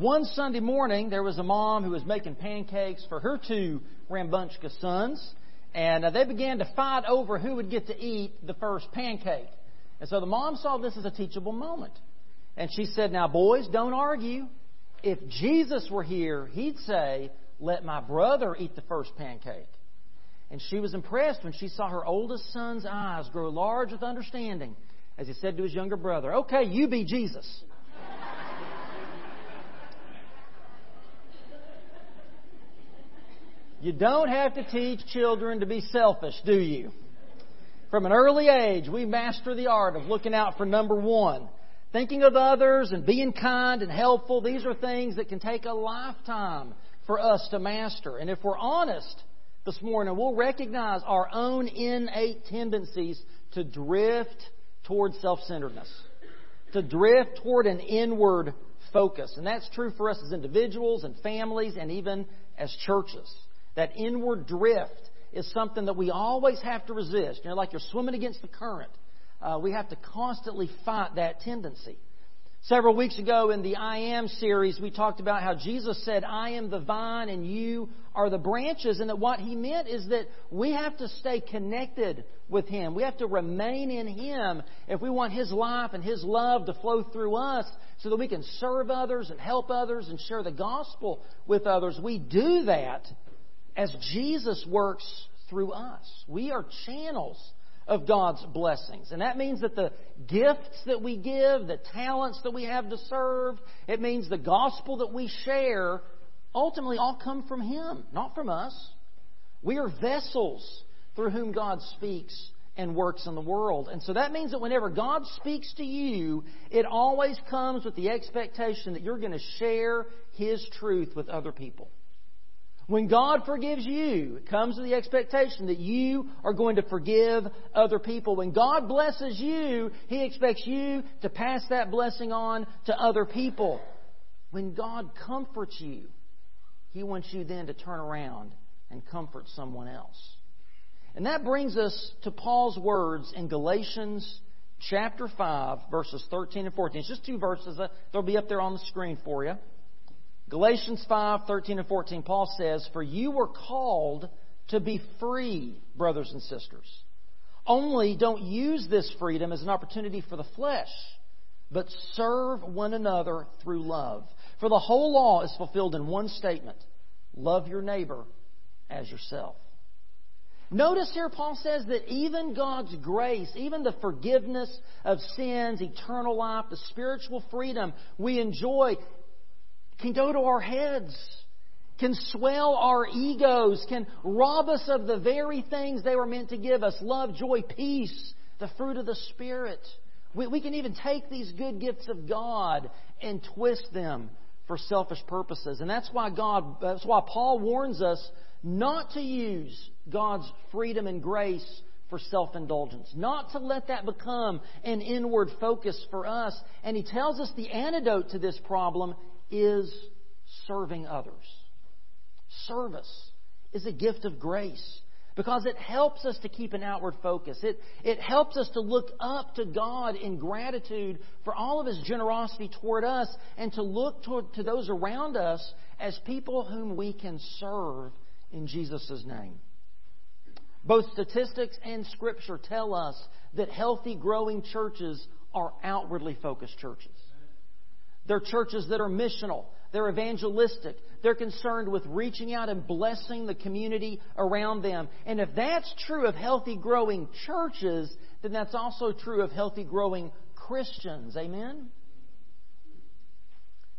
one Sunday morning, there was a mom who was making pancakes for her two rambunctious sons, and uh, they began to fight over who would get to eat the first pancake. And so the mom saw this as a teachable moment. And she said, Now, boys, don't argue. If Jesus were here, he'd say, Let my brother eat the first pancake. And she was impressed when she saw her oldest son's eyes grow large with understanding as he said to his younger brother, Okay, you be Jesus. You don't have to teach children to be selfish, do you? From an early age, we master the art of looking out for number one. Thinking of others and being kind and helpful, these are things that can take a lifetime for us to master. And if we're honest this morning, we'll recognize our own innate tendencies to drift toward self centeredness, to drift toward an inward focus. And that's true for us as individuals and families and even as churches. That inward drift is something that we always have to resist. You know, like you're swimming against the current. Uh, we have to constantly fight that tendency. Several weeks ago in the I Am series, we talked about how Jesus said, I am the vine and you are the branches, and that what he meant is that we have to stay connected with him. We have to remain in him if we want his life and his love to flow through us so that we can serve others and help others and share the gospel with others. We do that as Jesus works through us. We are channels of God's blessings. And that means that the gifts that we give, the talents that we have to serve, it means the gospel that we share ultimately all come from Him, not from us. We are vessels through whom God speaks and works in the world. And so that means that whenever God speaks to you, it always comes with the expectation that you're going to share His truth with other people. When God forgives you, it comes with the expectation that you are going to forgive other people. When God blesses you, He expects you to pass that blessing on to other people. When God comforts you, He wants you then to turn around and comfort someone else. And that brings us to Paul's words in Galatians chapter 5, verses 13 and 14. It's just two verses. They'll be up there on the screen for you. Galatians 5, 13 and 14, Paul says, For you were called to be free, brothers and sisters. Only don't use this freedom as an opportunity for the flesh, but serve one another through love. For the whole law is fulfilled in one statement love your neighbor as yourself. Notice here, Paul says that even God's grace, even the forgiveness of sins, eternal life, the spiritual freedom we enjoy, can go to our heads, can swell our egos, can rob us of the very things they were meant to give us love, joy, peace, the fruit of the Spirit. We, we can even take these good gifts of God and twist them for selfish purposes. And that's why God, that's why Paul warns us not to use God's freedom and grace for self indulgence, not to let that become an inward focus for us. And he tells us the antidote to this problem is serving others. Service is a gift of grace because it helps us to keep an outward focus. It, it helps us to look up to God in gratitude for all of His generosity toward us and to look toward, to those around us as people whom we can serve in Jesus' name. Both statistics and Scripture tell us that healthy, growing churches are outwardly focused churches. They're churches that are missional. They're evangelistic. They're concerned with reaching out and blessing the community around them. And if that's true of healthy, growing churches, then that's also true of healthy, growing Christians. Amen?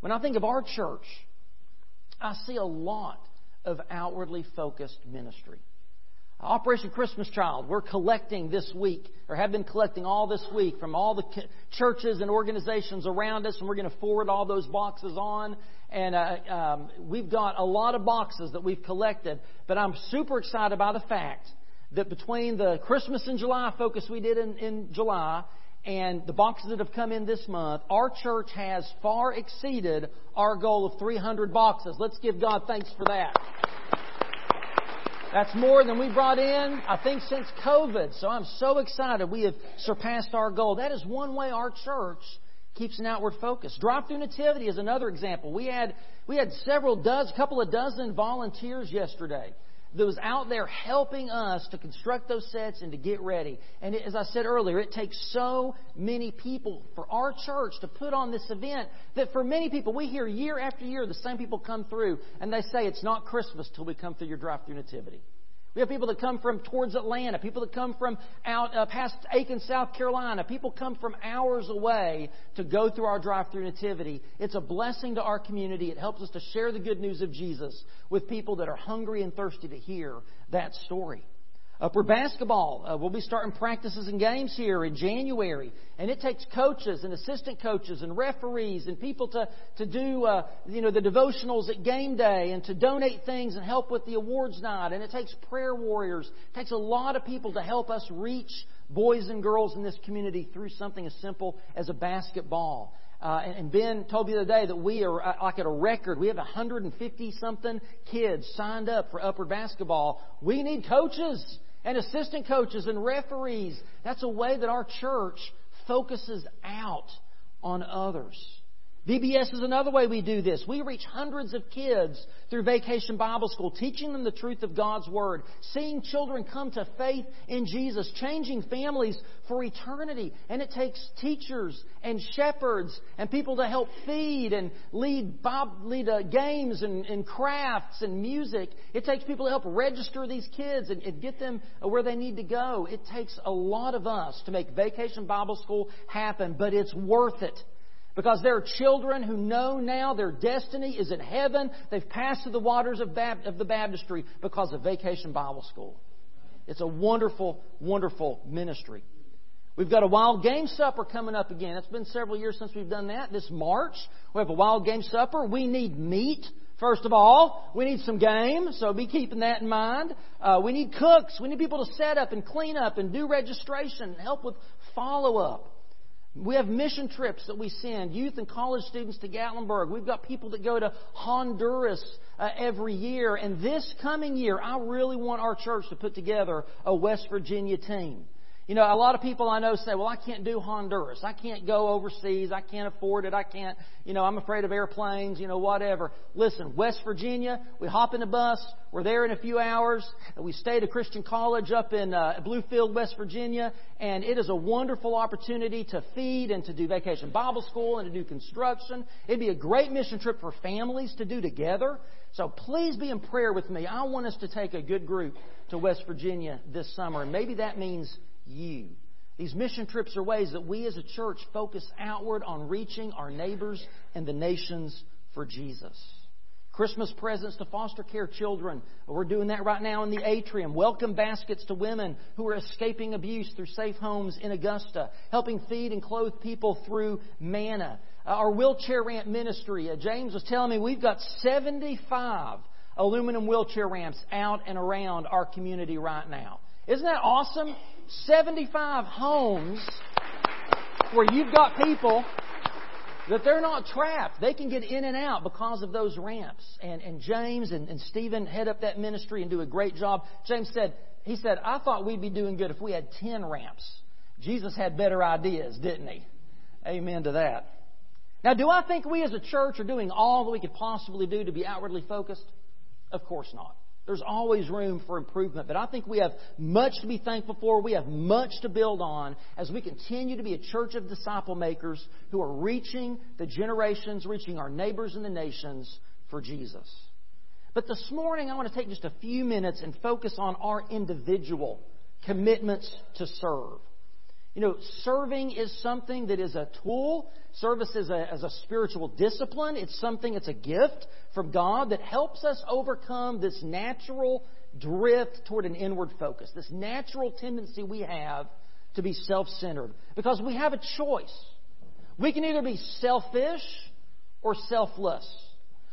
When I think of our church, I see a lot of outwardly focused ministry. Operation Christmas Child, we're collecting this week, or have been collecting all this week from all the churches and organizations around us, and we're going to forward all those boxes on. And uh, um, we've got a lot of boxes that we've collected, but I'm super excited about the fact that between the Christmas in July focus we did in, in July and the boxes that have come in this month, our church has far exceeded our goal of 300 boxes. Let's give God thanks for that. That's more than we brought in, I think, since COVID. So I'm so excited we have surpassed our goal. That is one way our church keeps an outward focus. Drive-through nativity is another example. We had we had several dozen, couple of dozen volunteers yesterday that was out there helping us to construct those sets and to get ready. And as I said earlier, it takes so many people for our church to put on this event that for many people, we hear year after year the same people come through and they say it's not Christmas till we come through your drive-through nativity. We have people that come from towards Atlanta, people that come from out uh, past Aiken, South Carolina. People come from hours away to go through our drive-through nativity. It's a blessing to our community. It helps us to share the good news of Jesus with people that are hungry and thirsty to hear that story. Upward basketball, uh, we'll be starting practices and games here in January, and it takes coaches and assistant coaches and referees and people to to do uh, you know the devotionals at game day and to donate things and help with the awards night, and it takes prayer warriors. It takes a lot of people to help us reach boys and girls in this community through something as simple as a basketball. Uh, and Ben told me the other day that we are uh, like at a record. We have 150 something kids signed up for upward basketball. We need coaches and assistant coaches and referees. That's a way that our church focuses out on others. VBS is another way we do this. We reach hundreds of kids through Vacation Bible School, teaching them the truth of God's Word, seeing children come to faith in Jesus, changing families for eternity. And it takes teachers and shepherds and people to help feed and lead, Bob, lead uh, games and, and, crafts and music. It takes people to help register these kids and, and get them where they need to go. It takes a lot of us to make Vacation Bible School happen, but it's worth it. Because there are children who know now their destiny is in heaven. They've passed through the waters of, of the baptistry because of Vacation Bible School. It's a wonderful, wonderful ministry. We've got a wild game supper coming up again. It's been several years since we've done that. This March, we have a wild game supper. We need meat. First of all, we need some game, so be keeping that in mind. Uh, we need cooks. We need people to set up and clean up and do registration and help with follow up. We have mission trips that we send, youth and college students to Gatlinburg. We've got people that go to Honduras uh, every year. And this coming year, I really want our church to put together a West Virginia team. You know, a lot of people I know say, well, I can't do Honduras. I can't go overseas. I can't afford it. I can't, you know, I'm afraid of airplanes, you know, whatever. Listen, West Virginia, we hop in a bus. We're there in a few hours. We stay at a Christian college up in uh, Bluefield, West Virginia. And it is a wonderful opportunity to feed and to do vacation Bible school and to do construction. It'd be a great mission trip for families to do together. So please be in prayer with me. I want us to take a good group to West Virginia this summer. And maybe that means you. These mission trips are ways that we as a church focus outward on reaching our neighbors and the nations for Jesus. Christmas presents to foster care children. We're doing that right now in the atrium. Welcome baskets to women who are escaping abuse through safe homes in Augusta. Helping feed and clothe people through manna. Uh, our wheelchair ramp ministry. Uh, James was telling me we've got 75 aluminum wheelchair ramps out and around our community right now. Isn't that awesome? 75 homes where you've got people that they're not trapped. They can get in and out because of those ramps. And, and James and, and Stephen head up that ministry and do a great job. James said, he said, I thought we'd be doing good if we had 10 ramps. Jesus had better ideas, didn't he? Amen to that. Now, do I think we as a church are doing all that we could possibly do to be outwardly focused? Of course not. There's always room for improvement, but I think we have much to be thankful for. We have much to build on as we continue to be a church of disciple makers who are reaching the generations, reaching our neighbors and the nations for Jesus. But this morning, I want to take just a few minutes and focus on our individual commitments to serve. You know, serving is something that is a tool. Service is a, a spiritual discipline. It's something, it's a gift from God that helps us overcome this natural drift toward an inward focus, this natural tendency we have to be self centered. Because we have a choice. We can either be selfish or selfless.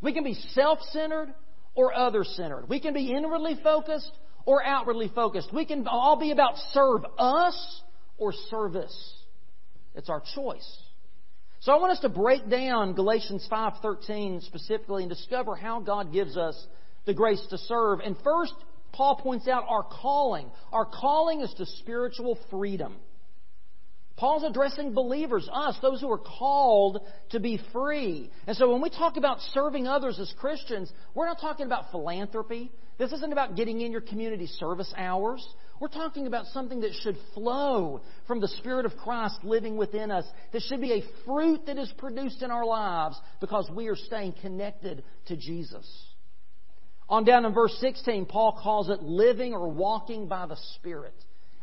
We can be self centered or other centered. We can be inwardly focused or outwardly focused. We can all be about serve us or service. It's our choice. So I want us to break down Galatians 5:13 specifically and discover how God gives us the grace to serve. And first, Paul points out our calling. Our calling is to spiritual freedom. Paul's addressing believers, us, those who are called to be free. And so when we talk about serving others as Christians, we're not talking about philanthropy. This isn't about getting in your community service hours. We're talking about something that should flow from the Spirit of Christ living within us. That should be a fruit that is produced in our lives because we are staying connected to Jesus. On down in verse 16, Paul calls it living or walking by the Spirit.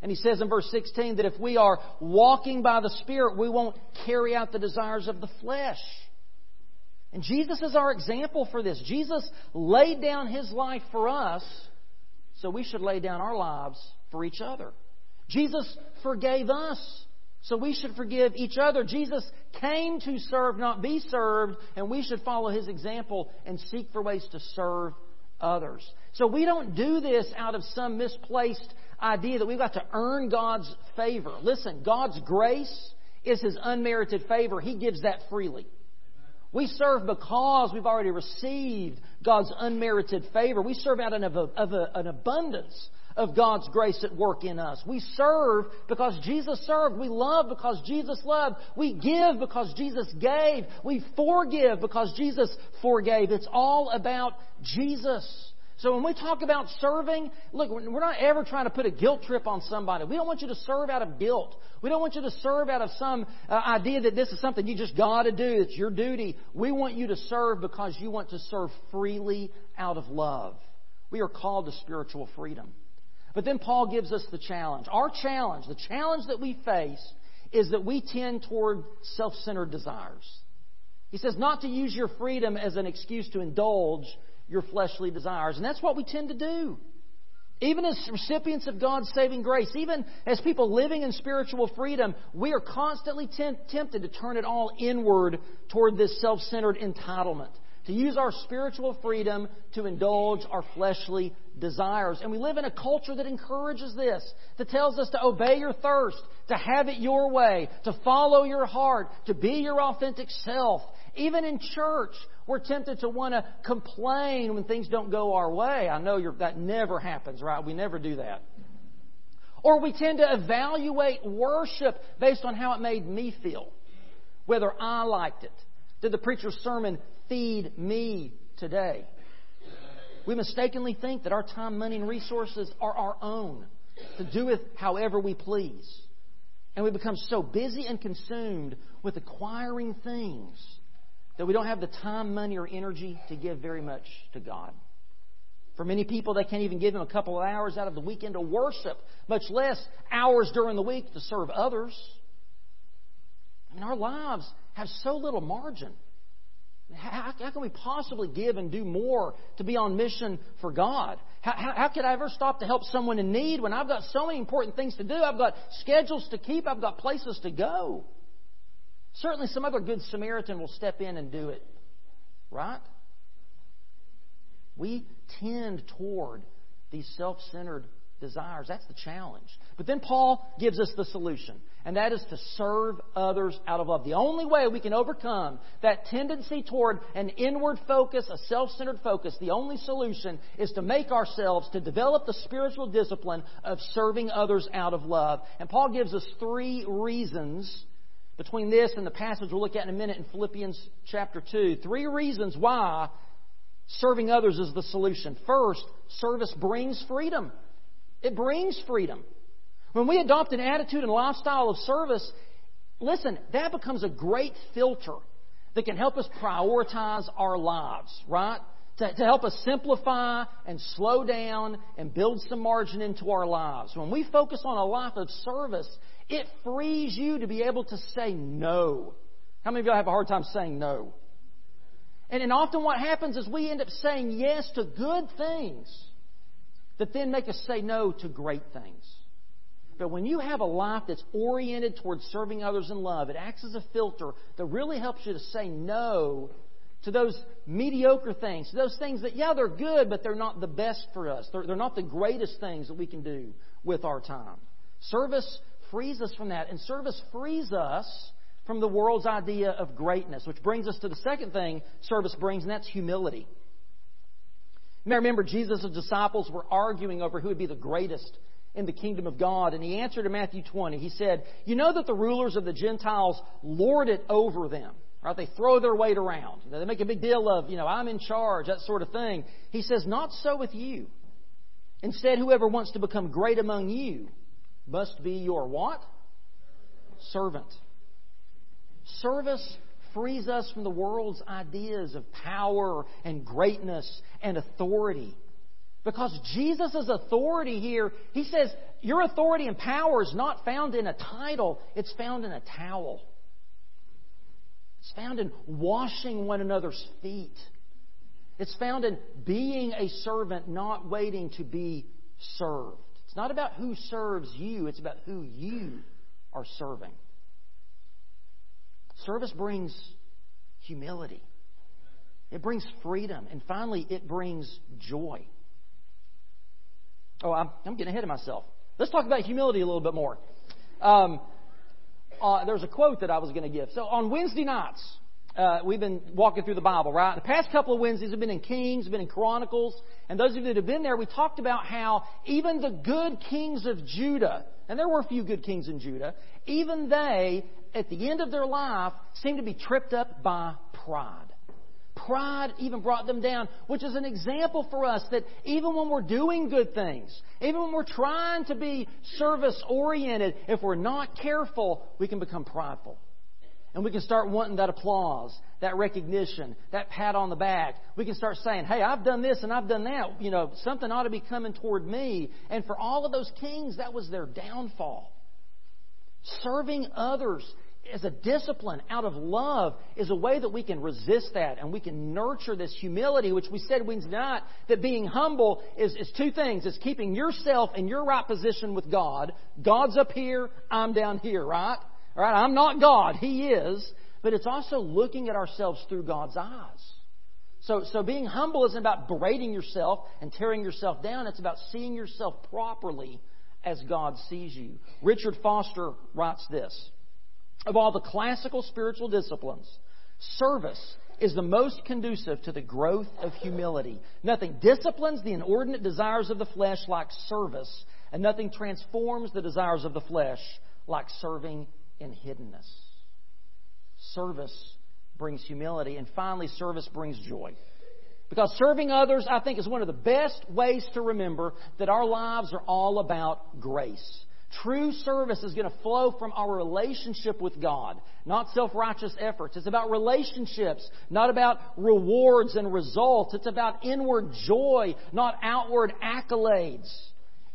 And he says in verse 16 that if we are walking by the Spirit, we won't carry out the desires of the flesh. And Jesus is our example for this. Jesus laid down his life for us, so we should lay down our lives for each other. Jesus forgave us, so we should forgive each other. Jesus came to serve, not be served, and we should follow his example and seek for ways to serve others. So we don't do this out of some misplaced idea that we've got to earn God's favor. Listen, God's grace is His unmerited favor. He gives that freely. We serve because we've already received God's unmerited favor. We serve out of, an abundance of God's grace at work in us. We serve because Jesus served. We love because Jesus loved. We give because Jesus gave. We forgive because Jesus forgave. It's all about Jesus. So when we talk about serving, look, we're not ever trying to put a guilt trip on somebody. We don't want you to serve out of guilt. We don't want you to serve out of some uh, idea that this is something you just got to do. It's your duty. We want you to serve because you want to serve freely out of love. We are called to spiritual freedom. But then Paul gives us the challenge. Our challenge, the challenge that we face, is that we tend toward self centered desires. He says not to use your freedom as an excuse to indulge your fleshly desires. And that's what we tend to do. Even as recipients of God's saving grace, even as people living in spiritual freedom, we are constantly tempted to turn it all inward toward this self centered entitlement to use our spiritual freedom to indulge our fleshly desires. And we live in a culture that encourages this, that tells us to obey your thirst, to have it your way, to follow your heart, to be your authentic self. Even in church, we're tempted to want to complain when things don't go our way. I know that never happens, right? We never do that. Or we tend to evaluate worship based on how it made me feel, whether I liked it. Did the preacher's sermon feed me today? We mistakenly think that our time, money, and resources are our own to do with however we please. And we become so busy and consumed with acquiring things that we don't have the time, money, or energy to give very much to God. For many people, they can't even give Him a couple of hours out of the weekend to worship, much less hours during the week to serve others. I mean, our lives have so little margin. How, how, can we possibly give and do more to be on mission for God? How, how, how, could I ever stop to help someone in need when I've got so many important things to do? I've got schedules to keep, I've got places to go. Certainly, some other good Samaritan will step in and do it. Right? We tend toward these self centered desires. That's the challenge. But then Paul gives us the solution, and that is to serve others out of love. The only way we can overcome that tendency toward an inward focus, a self centered focus, the only solution is to make ourselves, to develop the spiritual discipline of serving others out of love. And Paul gives us three reasons between this and the passage we'll look at in a minute in Philippians chapter 2. Three reasons why serving others is the solution. First, service brings freedom. It brings freedom. When we adopt an attitude and lifestyle of service, listen, that becomes a great filter that can help us prioritize our lives, right? To, to, help us simplify and slow down and build some margin into our lives. When we focus on a life of service, it frees you to be able to say no. How many of y'all have a hard time saying no? And, and often what happens is we end up saying yes to good things that then make us say no to great things. But when you have a life that's oriented towards serving others in love, it acts as a filter that really helps you to say no to those mediocre things, to those things that, yeah, they're good, but they're not the best for us. They're, they're not the greatest things that we can do with our time. Service frees us from that, and service frees us from the world's idea of greatness, which brings us to the second thing service brings, and that's humility. You remember Jesus' disciples were arguing over who would be the greatest in the kingdom of God. And he answered in Matthew 20. He said, You know that the rulers of the Gentiles lord it over them. Right? They throw their weight around. They make a big deal of, you know, I'm in charge, that sort of thing. He says, Not so with you. Instead, whoever wants to become great among you must be your what? Servant. Service frees us from the world's ideas of power and greatness and authority. Because Jesus' authority here, he says, your authority and power is not found in a title, it's found in a towel. It's found in washing one another's feet. It's found in being a servant, not waiting to be served. It's not about who serves you, it's about who you are serving. Service brings humility. It brings freedom. And finally, it brings joy. Oh, I'm, I'm getting ahead of myself. Let's talk about humility a little bit more. Um, uh, there's a quote that I was going to give. So on Wednesday nights, uh, we've been walking through the Bible, right? The past couple of Wednesdays have been in Kings, been in Chronicles, and those of you that have been there, we talked about how even the good kings of Judah, and there were a few good kings in Judah, even they, at the end of their life, seemed to be tripped up by pride. Pride even brought them down, which is an example for us that even when we're doing good things, even when we're trying to be service oriented, if we're not careful, we can become prideful. And we can start wanting that applause, that recognition, that pat on the back. We can start saying, hey, I've done this and I've done that. You know, something ought to be coming toward me. And for all of those kings, that was their downfall. Serving others as a discipline out of love is a way that we can resist that and we can nurture this humility, which we said Wednesday not that being humble is, is two things. It's keeping yourself in your right position with God. God's up here, I'm down here, right? Right? I'm not God, He is. But it's also looking at ourselves through God's eyes. So, so being humble isn't about berating yourself and tearing yourself down. It's about seeing yourself properly as God sees you. Richard Foster writes this of all the classical spiritual disciplines, service is the most conducive to the growth of humility. Nothing disciplines the inordinate desires of the flesh like service, and nothing transforms the desires of the flesh like serving in hiddenness. Service brings humility, and finally, service brings joy. Because serving others, I think, is one of the best ways to remember that our lives are all about grace. True service is going to flow from our relationship with God, not self righteous efforts. It's about relationships, not about rewards and results. It's about inward joy, not outward accolades.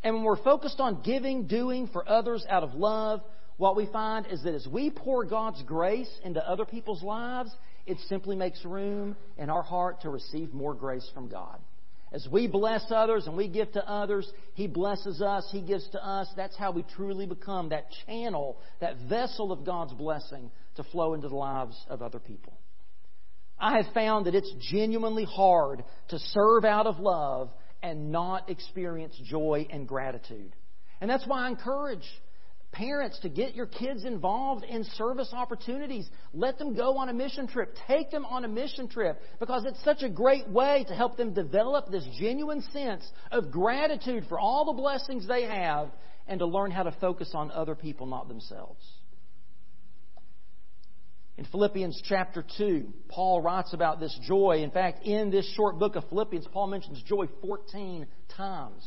And when we're focused on giving, doing for others out of love, what we find is that as we pour God's grace into other people's lives, it simply makes room in our heart to receive more grace from God. As we bless others and we give to others, He blesses us, He gives to us. That's how we truly become that channel, that vessel of God's blessing to flow into the lives of other people. I have found that it's genuinely hard to serve out of love and not experience joy and gratitude. And that's why I encourage Parents, to get your kids involved in service opportunities. Let them go on a mission trip. Take them on a mission trip because it's such a great way to help them develop this genuine sense of gratitude for all the blessings they have and to learn how to focus on other people, not themselves. In Philippians chapter 2, Paul writes about this joy. In fact, in this short book of Philippians, Paul mentions joy 14 times.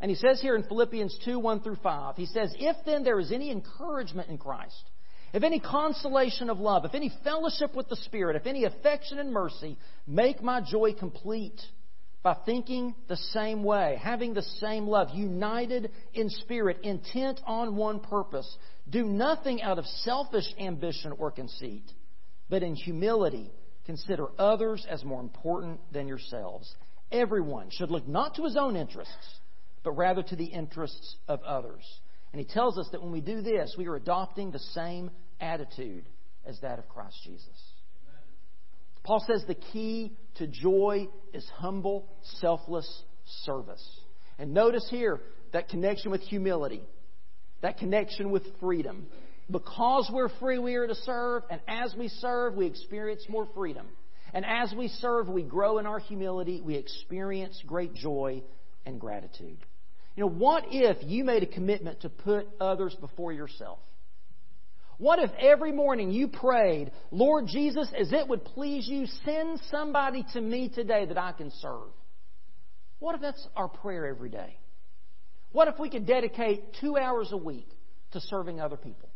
And he says here in Philippians 2 1 through 5, he says, If then there is any encouragement in Christ, if any consolation of love, if any fellowship with the Spirit, if any affection and mercy, make my joy complete by thinking the same way, having the same love, united in spirit, intent on one purpose. Do nothing out of selfish ambition or conceit, but in humility consider others as more important than yourselves. Everyone should look not to his own interests but rather to the interests of others. And he tells us that when we do this, we are adopting the same attitude as that of Christ Jesus. Paul says the key to joy is humble, selfless service. And notice here that connection with humility, that connection with freedom. Because we're free, we are to serve, and as we serve, we experience more freedom. And as we serve, we grow in our humility, we experience great joy and gratitude. You know, what if you made a commitment to put others before yourself? What if every morning you prayed, Lord Jesus, as it would please you, send somebody to me today that I can serve? What if that's our prayer every day? What if we could dedicate two hours a week to serving other people?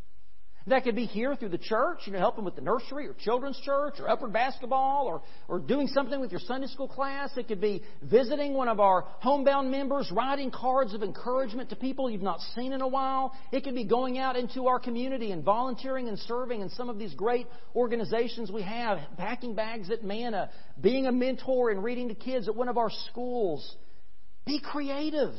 That could be here through the church, you know, helping with the nursery or children's church or upward basketball or, or doing something with your Sunday school class. It could be visiting one of our homebound members, writing cards of encouragement to people you've not seen in a while. It could be going out into our community and volunteering and serving in some of these great organizations we have, packing bags at Manna, being a mentor and reading to kids at one of our schools. Be creative.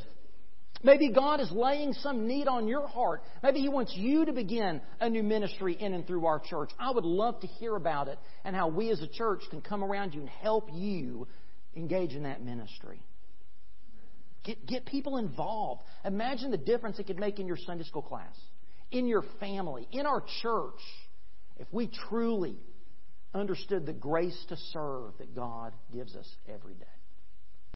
Maybe God is laying some need on your heart. Maybe He wants you to begin a new ministry in and through our church. I would love to hear about it and how we as a church can come around you and help you engage in that ministry. Get, get people involved. Imagine the difference it could make in your Sunday school class, in your family, in our church, if we truly understood the grace to serve that God gives us every day.